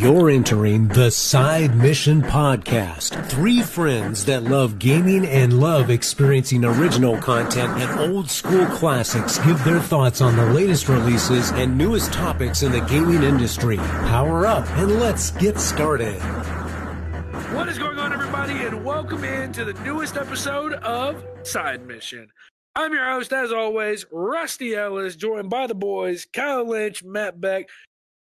You're entering the Side Mission Podcast. Three friends that love gaming and love experiencing original content and old school classics give their thoughts on the latest releases and newest topics in the gaming industry. Power up and let's get started. What is going on, everybody, and welcome into the newest episode of Side Mission. I'm your host, as always, Rusty Ellis, joined by the boys, Kyle Lynch, Matt Beck,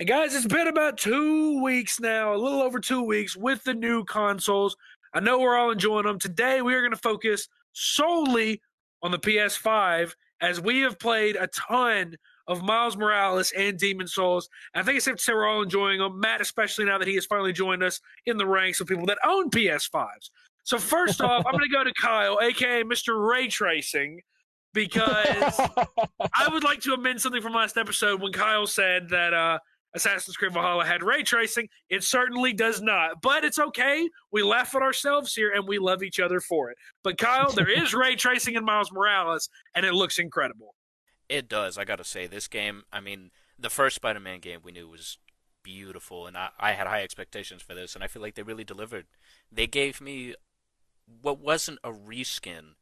and guys, it's been about two weeks now, a little over two weeks with the new consoles. I know we're all enjoying them. Today, we are going to focus solely on the PS5 as we have played a ton of Miles Morales and Demon Souls. I think it's safe to say we're all enjoying them. Matt, especially now that he has finally joined us in the ranks of people that own PS5s. So, first off, I'm going to go to Kyle, aka Mr. Ray Tracing because I would like to amend something from last episode when Kyle said that uh, Assassin's Creed Valhalla had ray tracing. It certainly does not, but it's okay. We laugh at ourselves here and we love each other for it. But Kyle, there is ray tracing in Miles Morales, and it looks incredible. It does. I got to say, this game. I mean, the first Spider-Man game we knew was beautiful, and I, I had high expectations for this, and I feel like they really delivered. They gave me what wasn't a reskin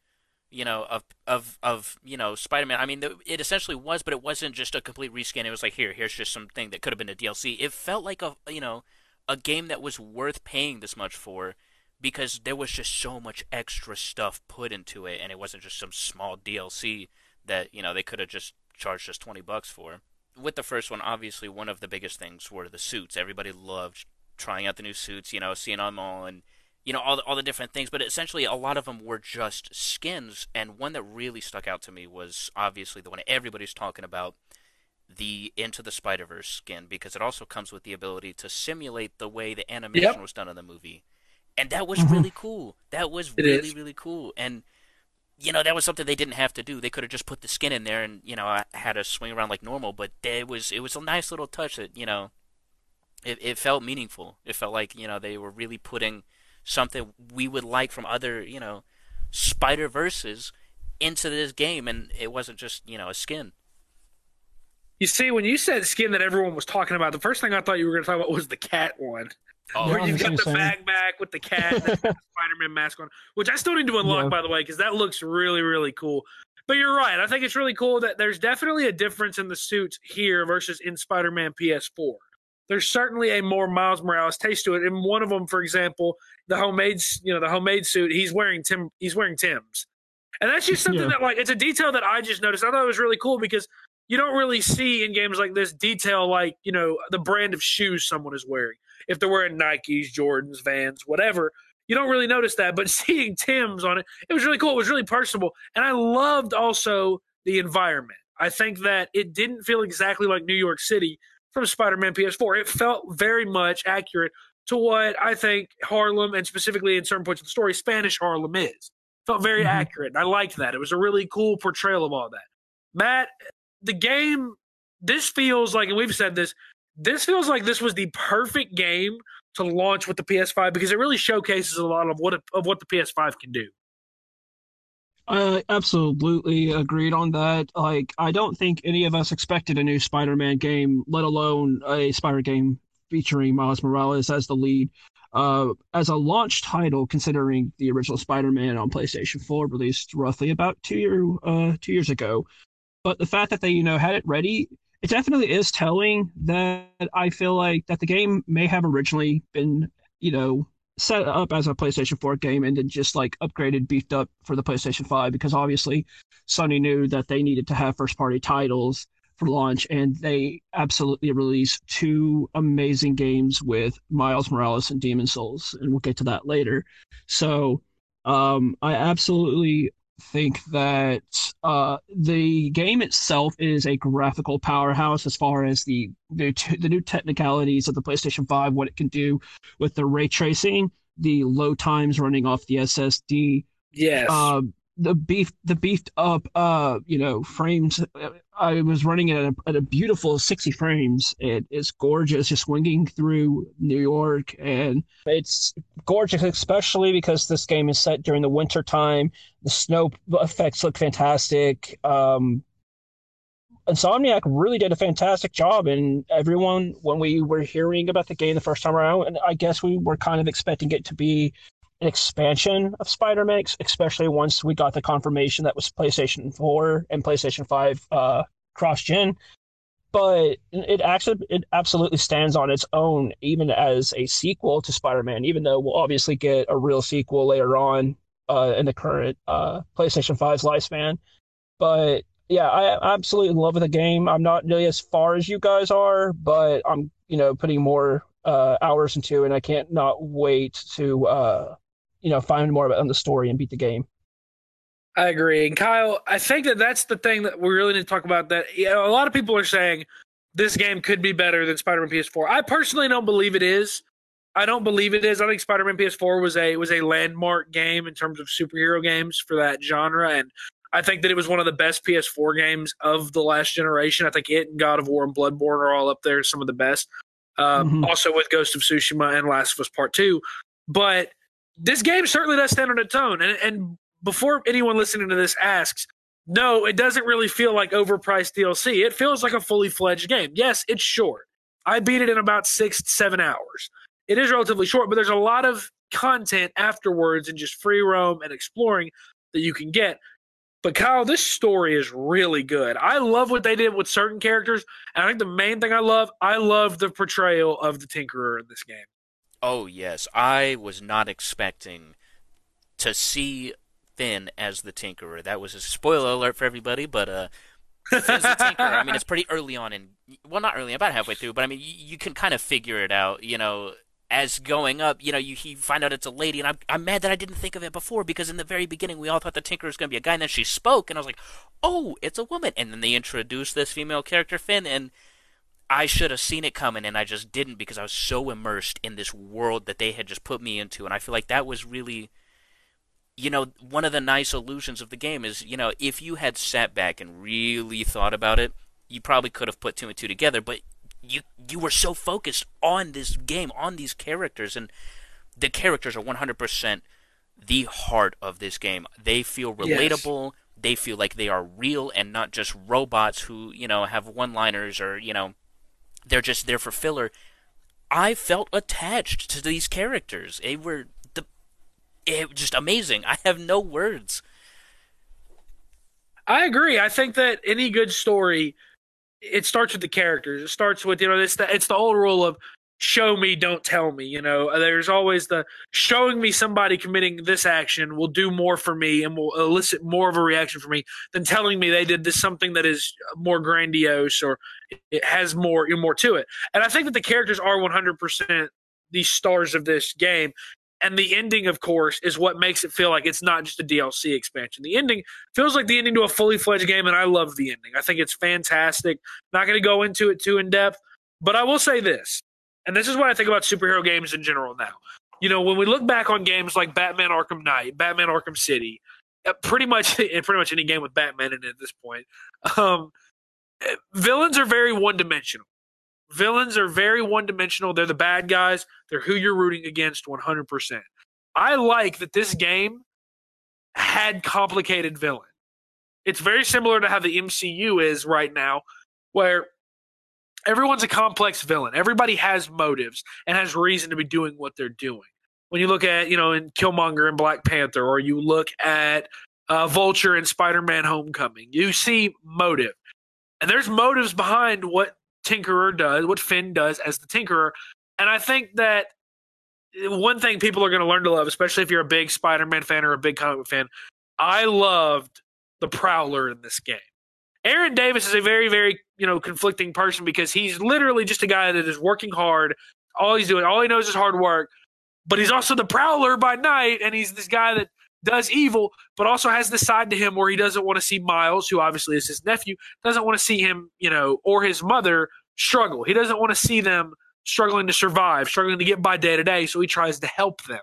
you know, of of of you know Spider-Man. I mean, it essentially was, but it wasn't just a complete reskin. It was like here, here's just something that could have been a DLC. It felt like a you know a game that was worth paying this much for because there was just so much extra stuff put into it, and it wasn't just some small DLC that you know they could have just charged us twenty bucks for. With the first one, obviously, one of the biggest things were the suits. Everybody loved trying out the new suits, you know, seeing them all and you know all the, all the different things but essentially a lot of them were just skins and one that really stuck out to me was obviously the one everybody's talking about the into the spider-verse skin because it also comes with the ability to simulate the way the animation yep. was done in the movie and that was mm-hmm. really cool that was it really is. really cool and you know that was something they didn't have to do they could have just put the skin in there and you know I had to swing around like normal but it was it was a nice little touch that you know it, it felt meaningful it felt like you know they were really putting something we would like from other, you know, Spider Verses into this game, and it wasn't just you know a skin. You see, when you said skin that everyone was talking about, the first thing I thought you were going to talk about was the cat one. Oh, where you've got the bag back with the cat, the Spider-Man mask on, which I still need to unlock, yeah. by the way, because that looks really, really cool. But you're right. I think it's really cool that there's definitely a difference in the suits here versus in Spider-Man PS4 there's certainly a more Miles Morales taste to it. And one of them, for example, the homemade, you know, the homemade suit, he's wearing Tim, he's wearing Timbs, and that's just something yeah. that like it's a detail that I just noticed. I thought it was really cool because you don't really see in games like this detail like you know the brand of shoes someone is wearing. If they're wearing Nikes, Jordans, Vans, whatever, you don't really notice that. But seeing Timbs on it, it was really cool. It was really personable, and I loved also the environment. I think that it didn't feel exactly like New York City, from Spider-Man PS4. It felt very much accurate to what I think Harlem and specifically in certain points of the story, Spanish Harlem is. Felt very mm-hmm. accurate. I liked that. It was a really cool portrayal of all that. Matt, the game, this feels like, and we've said this, this feels like this was the perfect game to launch with the PS5 because it really showcases a lot of what of what the PS5 can do. I absolutely agreed on that. Like, I don't think any of us expected a new Spider-Man game, let alone a Spider game featuring Miles Morales as the lead. Uh, as a launch title, considering the original Spider-Man on PlayStation 4 released roughly about two year uh, two years ago, but the fact that they you know had it ready, it definitely is telling that I feel like that the game may have originally been you know set up as a PlayStation 4 game and then just like upgraded, beefed up for the PlayStation 5 because obviously Sony knew that they needed to have first party titles for launch and they absolutely released two amazing games with Miles Morales and Demon Souls and we'll get to that later. So um, I absolutely think that uh, the game itself is a graphical powerhouse as far as the the, the new technicalities of the PlayStation 5, what it can do with the ray tracing, the low times running off the SSD. Yes. Uh, the beef the beefed up uh you know frames i was running at a, at a beautiful 60 frames it is gorgeous just swinging through new york and it's gorgeous especially because this game is set during the winter time. The snow effects look fantastic. Um Insomniac really did a fantastic job, and everyone, when we were hearing about the game the first time around, and I guess we were kind of expecting it to be an expansion of Spider-Man, especially once we got the confirmation that was PlayStation 4 and PlayStation 5 uh, cross-gen. But it actually it absolutely stands on its own, even as a sequel to Spider-Man. Even though we'll obviously get a real sequel later on uh, in the current uh, PlayStation 5's lifespan. But yeah, I, am absolutely in love with the game. I'm not nearly as far as you guys are, but I'm you know putting more uh, hours into, it, and I can't not wait to uh, you know find more about the story and beat the game. I agree, and Kyle, I think that that's the thing that we really need to talk about. That you know, a lot of people are saying this game could be better than Spider-Man PS4. I personally don't believe it is. I don't believe it is. I think Spider-Man PS4 was a was a landmark game in terms of superhero games for that genre, and I think that it was one of the best PS4 games of the last generation. I think it and God of War and Bloodborne are all up there, some of the best. Um, mm-hmm. Also with Ghost of Tsushima and Last of Us Part Two, but this game certainly does stand on its own. And, and before anyone listening to this asks, no, it doesn't really feel like overpriced DLC. It feels like a fully fledged game. Yes, it's short. I beat it in about six, seven hours. It is relatively short, but there's a lot of content afterwards and just free roam and exploring that you can get. But Kyle, this story is really good. I love what they did with certain characters. And I think the main thing I love, I love the portrayal of the Tinkerer in this game. Oh, yes. I was not expecting to see Finn as the Tinkerer. That was a spoiler alert for everybody, but uh, Finn's. I mean, it's pretty early on in, well, not early, about halfway through, but I mean, you, you can kind of figure it out, you know, as going up, you know, you, you find out it's a lady, and I'm, I'm mad that I didn't think of it before because in the very beginning we all thought the Tinker was going to be a guy, and then she spoke, and I was like, oh, it's a woman. And then they introduced this female character, Finn, and I should have seen it coming, and I just didn't because I was so immersed in this world that they had just put me into, and I feel like that was really, you know, one of the nice illusions of the game is, you know, if you had sat back and really thought about it, you probably could have put two and two together, but you you were so focused on this game, on these characters, and the characters are 100% the heart of this game. They feel relatable. Yes. They feel like they are real and not just robots who, you know, have one-liners or, you know, they're just there for filler. I felt attached to these characters. They were the it just amazing. I have no words. I agree. I think that any good story it starts with the characters. It starts with you know it's the it's the old rule of show me, don't tell me. You know, there's always the showing me somebody committing this action will do more for me and will elicit more of a reaction for me than telling me they did this something that is more grandiose or it has more more to it. And I think that the characters are 100% the stars of this game. And the ending, of course, is what makes it feel like it's not just a DLC expansion. The ending feels like the ending to a fully fledged game, and I love the ending. I think it's fantastic. Not going to go into it too in depth, but I will say this, and this is what I think about superhero games in general now. You know, when we look back on games like Batman Arkham Knight, Batman Arkham City, uh, pretty much pretty much any game with Batman in it at this point, um, eh, villains are very one dimensional. Villains are very one dimensional. They're the bad guys. They're who you're rooting against 100%. I like that this game had complicated villain. It's very similar to how the MCU is right now, where everyone's a complex villain. Everybody has motives and has reason to be doing what they're doing. When you look at, you know, in Killmonger and Black Panther, or you look at uh, Vulture and Spider Man Homecoming, you see motive. And there's motives behind what Tinkerer does, what Finn does as the Tinkerer. And I think that one thing people are going to learn to love, especially if you're a big Spider Man fan or a big comic book fan, I loved the Prowler in this game. Aaron Davis is a very, very, you know, conflicting person because he's literally just a guy that is working hard. All he's doing, all he knows is hard work. But he's also the Prowler by night, and he's this guy that does evil, but also has the side to him where he doesn't want to see Miles, who obviously is his nephew, doesn't want to see him, you know, or his mother struggle. He doesn't want to see them struggling to survive, struggling to get by day to day, so he tries to help them.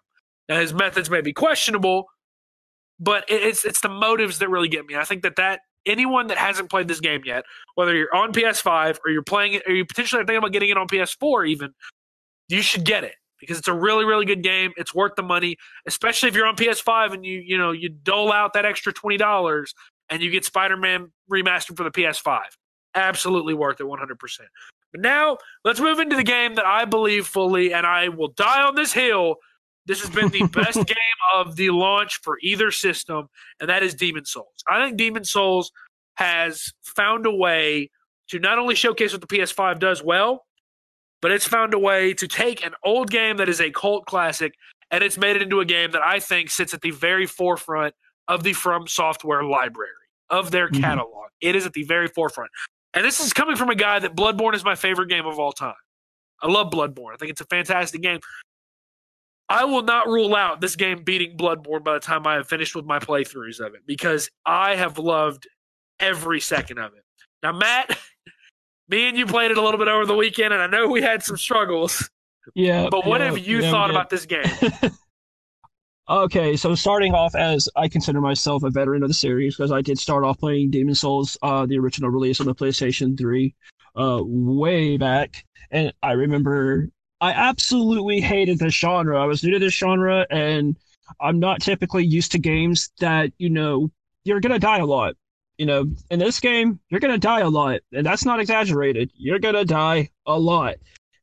Now his methods may be questionable, but it's it's the motives that really get me. I think that that anyone that hasn't played this game yet, whether you're on PS5 or you're playing it, or you potentially are thinking about getting it on PS4, even, you should get it because it's a really really good game. It's worth the money, especially if you're on PS5 and you you know you dole out that extra twenty dollars and you get Spider-Man remastered for the PS5. Absolutely worth it 100%. But now let's move into the game that I believe fully, and I will die on this hill. This has been the best game of the launch for either system, and that is Demon Souls. I think Demon Souls has found a way to not only showcase what the PS5 does well, but it's found a way to take an old game that is a cult classic and it's made it into a game that I think sits at the very forefront of the From Software library of their mm-hmm. catalog. Mm-hmm. It is at the very forefront. And this is coming from a guy that Bloodborne is my favorite game of all time. I love Bloodborne. I think it's a fantastic game. I will not rule out this game beating Bloodborne by the time I have finished with my playthroughs of it because I have loved every second of it. Now, Matt, me and you played it a little bit over the weekend, and I know we had some struggles. Yeah. But what yeah, have you yeah, thought about this game? okay, so starting off as I consider myself a veteran of the series because I did start off playing Demon Souls, uh, the original release on the PlayStation 3, uh, way back. And I remember I absolutely hated this genre. I was new to this genre, and I'm not typically used to games that, you know, you're going to die a lot. You know, in this game, you're going to die a lot. And that's not exaggerated. You're going to die a lot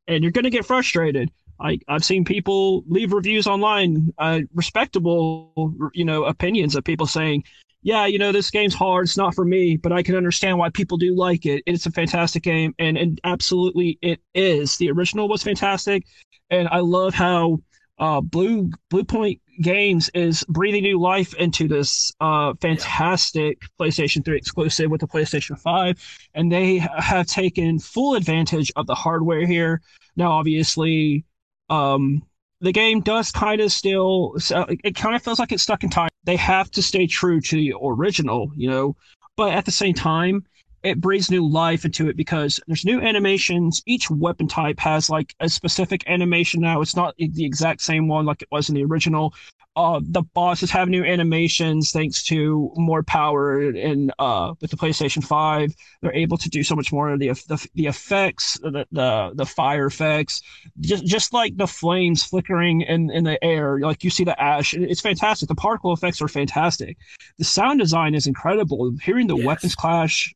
and you're going to get frustrated. I, I've seen people leave reviews online, uh, respectable, you know, opinions of people saying, yeah, you know, this game's hard. It's not for me, but I can understand why people do like it. It's a fantastic game, and, and absolutely it is. The original was fantastic, and I love how uh, Blue Bluepoint Games is breathing new life into this uh, fantastic PlayStation 3 exclusive with the PlayStation 5, and they have taken full advantage of the hardware here. Now, obviously, um, the game does kind of still, uh, it kind of feels like it's stuck in time. They have to stay true to the original, you know, but at the same time, it breathes new life into it because there's new animations. Each weapon type has like a specific animation now. It's not the exact same one like it was in the original. Uh, the bosses have new animations thanks to more power and uh, with the PlayStation 5, they're able to do so much more of the the, the effects, the, the the fire effects, just just like the flames flickering in in the air, like you see the ash. It's fantastic. The particle effects are fantastic. The sound design is incredible. Hearing the yes. weapons clash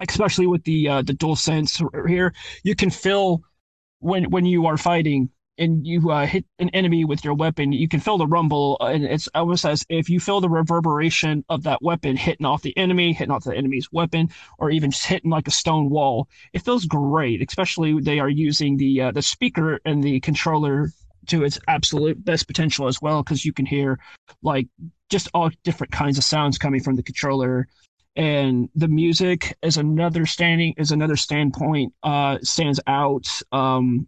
especially with the uh, the dual sense here, you can feel when when you are fighting and you uh, hit an enemy with your weapon, you can feel the rumble, uh, and it's almost as if you feel the reverberation of that weapon hitting off the enemy, hitting off the enemy's weapon, or even just hitting like a stone wall. It feels great, especially they are using the uh, the speaker and the controller to its absolute best potential as well, because you can hear like just all different kinds of sounds coming from the controller and the music is another standing is another standpoint uh stands out um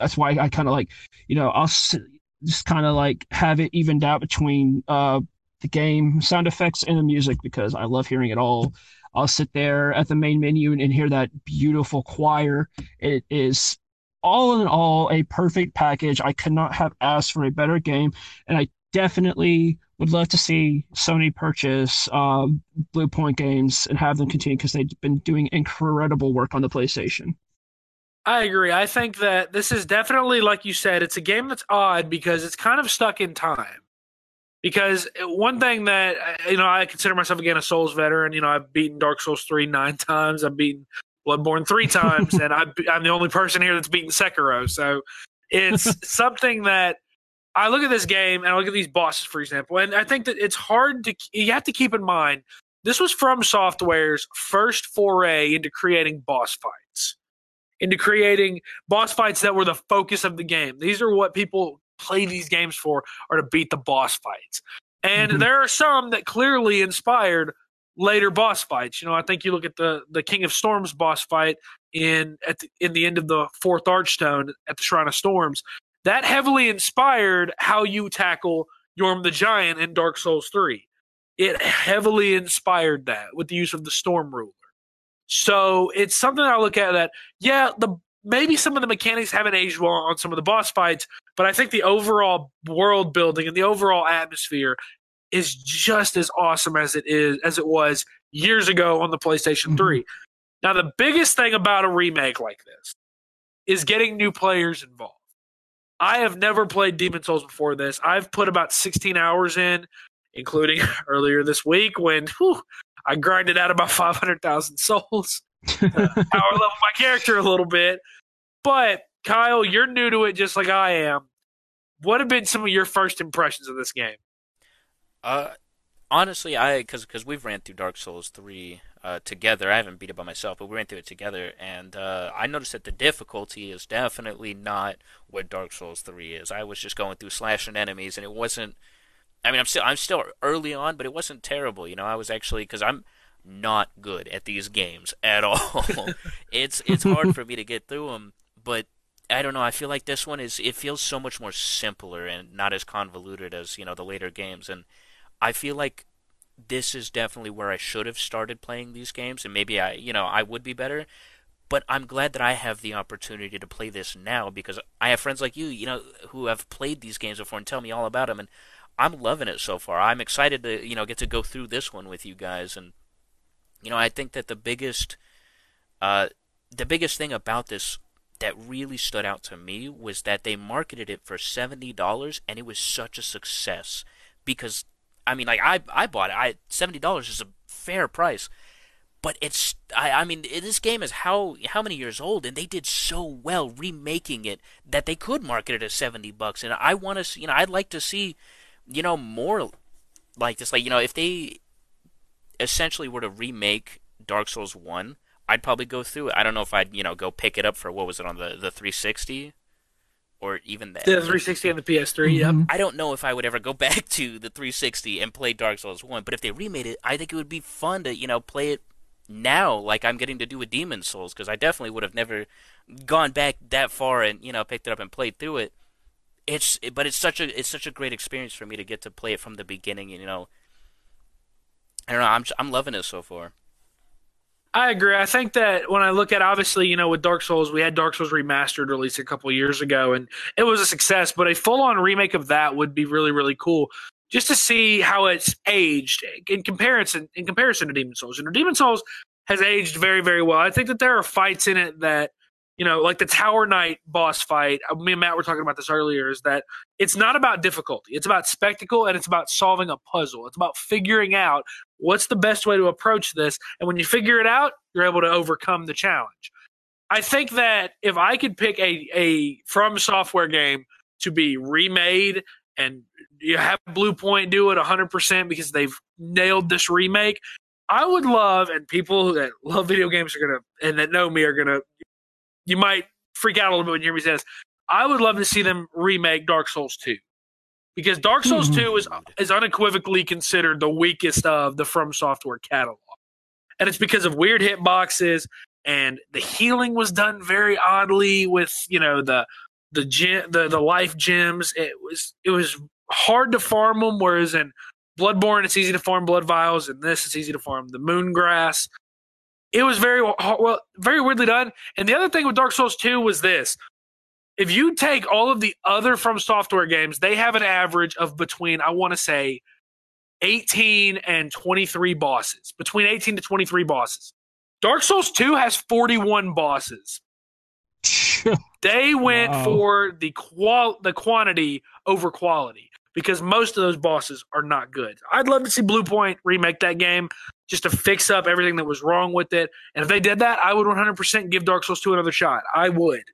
that's why i kind of like you know i'll just kind of like have it evened out between uh the game sound effects and the music because i love hearing it all. I'll sit there at the main menu and, and hear that beautiful choir. It is all in all a perfect package. I could not have asked for a better game and i definitely would love to see Sony purchase um, Bluepoint Games and have them continue because they've been doing incredible work on the PlayStation. I agree. I think that this is definitely, like you said, it's a game that's odd because it's kind of stuck in time. Because eh, one thing that eh, you know, I consider myself again a Souls veteran. You know, I've beaten Dark Souls three nine times. I've beaten Bloodborne three times, and i I'm the only person here that's beaten Sekiro. So it's something that I look at this game and I look at these bosses, for example, and I think that it's hard to. You have to keep in mind this was from Software's first foray into creating boss fights, into creating boss fights that were the focus of the game. These are what people play these games for, are to beat the boss fights. And mm-hmm. there are some that clearly inspired later boss fights. You know, I think you look at the the King of Storms boss fight in at the, in the end of the fourth Archstone at the Shrine of Storms that heavily inspired how you tackle Yhorm the Giant in Dark Souls 3. It heavily inspired that with the use of the Storm Ruler. So it's something I look at that, yeah, the maybe some of the mechanics haven't aged well on some of the boss fights, but I think the overall world building and the overall atmosphere is just as awesome as it is as it was years ago on the PlayStation mm-hmm. 3. Now the biggest thing about a remake like this is getting new players involved. I have never played Demon Souls before this. I've put about 16 hours in, including earlier this week when whew, I grinded out about 500,000 souls. power level my character a little bit. But Kyle, you're new to it just like I am. What have been some of your first impressions of this game? Uh, honestly, I because because we've ran through Dark Souls three uh, together. I haven't beat it by myself, but we ran through it together, and uh, I noticed that the difficulty is definitely not what Dark Souls three is. I was just going through slashing enemies, and it wasn't. I mean, I'm still I'm still early on, but it wasn't terrible. You know, I was actually because I'm not good at these games at all. it's it's hard for me to get through them, but I don't know. I feel like this one is it feels so much more simpler and not as convoluted as you know the later games, and I feel like this is definitely where I should have started playing these games, and maybe I, you know, I would be better. But I'm glad that I have the opportunity to play this now because I have friends like you, you know, who have played these games before and tell me all about them, and I'm loving it so far. I'm excited to, you know, get to go through this one with you guys, and you know, I think that the biggest, uh, the biggest thing about this that really stood out to me was that they marketed it for seventy dollars, and it was such a success because I mean, like I I bought it. I seventy dollars is a fair price, but it's I I mean this game is how how many years old, and they did so well remaking it that they could market it at seventy bucks. And I want to you know I'd like to see you know more like this. Like you know if they essentially were to remake Dark Souls one, I'd probably go through it. I don't know if I'd you know go pick it up for what was it on the the 360 or even the, the 360 and the PS3. Mm-hmm. I don't know if I would ever go back to the 360 and play Dark Souls 1, but if they remade it, I think it would be fun to, you know, play it now like I'm getting to do with Demon Souls because I definitely would have never gone back that far and, you know, picked it up and played through it. It's but it's such a it's such a great experience for me to get to play it from the beginning, you know. I don't know, I'm I'm loving it so far. I agree. I think that when I look at obviously, you know, with Dark Souls, we had Dark Souls remastered released a couple years ago, and it was a success. But a full on remake of that would be really, really cool, just to see how it's aged in comparison in comparison to Demon Souls. You know, Demon Souls has aged very, very well. I think that there are fights in it that you know, like the Tower Knight boss fight. Uh, me and Matt were talking about this earlier. Is that it's not about difficulty; it's about spectacle and it's about solving a puzzle. It's about figuring out what's the best way to approach this, and when you figure it out, you're able to overcome the challenge. I think that if I could pick a a From Software game to be remade and you have Blue Point do it 100% because they've nailed this remake, I would love, and people that love video games are gonna and that know me are gonna you might freak out a little bit when you hear me say this. I would love to see them remake Dark Souls 2. Because Dark Souls mm-hmm. 2 is is unequivocally considered the weakest of the From Software catalog. And it's because of weird hitboxes and the healing was done very oddly with, you know, the the gem, the the life gems. It was it was hard to farm them whereas in Bloodborne it's easy to farm blood vials and this it's easy to farm the moon grass it was very uh, well, very weirdly done. And the other thing with Dark Souls 2 was this. If you take all of the other From Software games, they have an average of between, I want to say, 18 and 23 bosses. Between 18 to 23 bosses. Dark Souls 2 has 41 bosses. they went wow. for the qual the quantity over quality because most of those bosses are not good. I'd love to see Blue Point remake that game just to fix up everything that was wrong with it. And if they did that, I would 100% give Dark Souls 2 another shot. I would.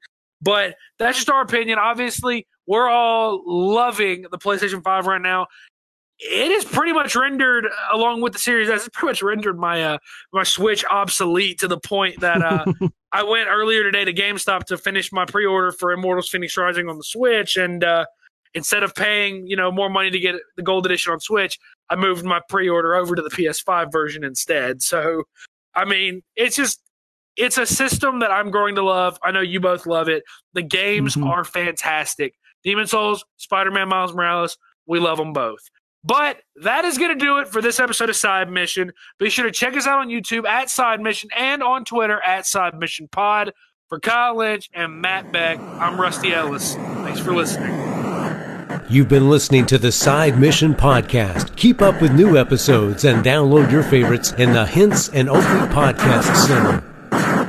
But that's just our opinion. Obviously, we're all loving the PlayStation 5 right now. It is pretty much rendered along with the Series S. It's pretty much rendered my uh, my Switch obsolete to the point that uh, I went earlier today to GameStop to finish my pre-order for Immortals: Fenyx Rising on the Switch, and uh, instead of paying you know more money to get the gold edition on Switch, I moved my pre-order over to the PS5 version instead. So, I mean, it's just it's a system that I'm growing to love. I know you both love it. The games mm-hmm. are fantastic. Demon Souls, Spider-Man, Miles Morales, we love them both. But that is going to do it for this episode of Side Mission. Be sure to check us out on YouTube at Side Mission and on Twitter at Side Mission Pod. For Kyle Lynch and Matt Beck, I'm Rusty Ellis. Thanks for listening. You've been listening to the Side Mission Podcast. Keep up with new episodes and download your favorites in the Hints and Oakley Podcast Center.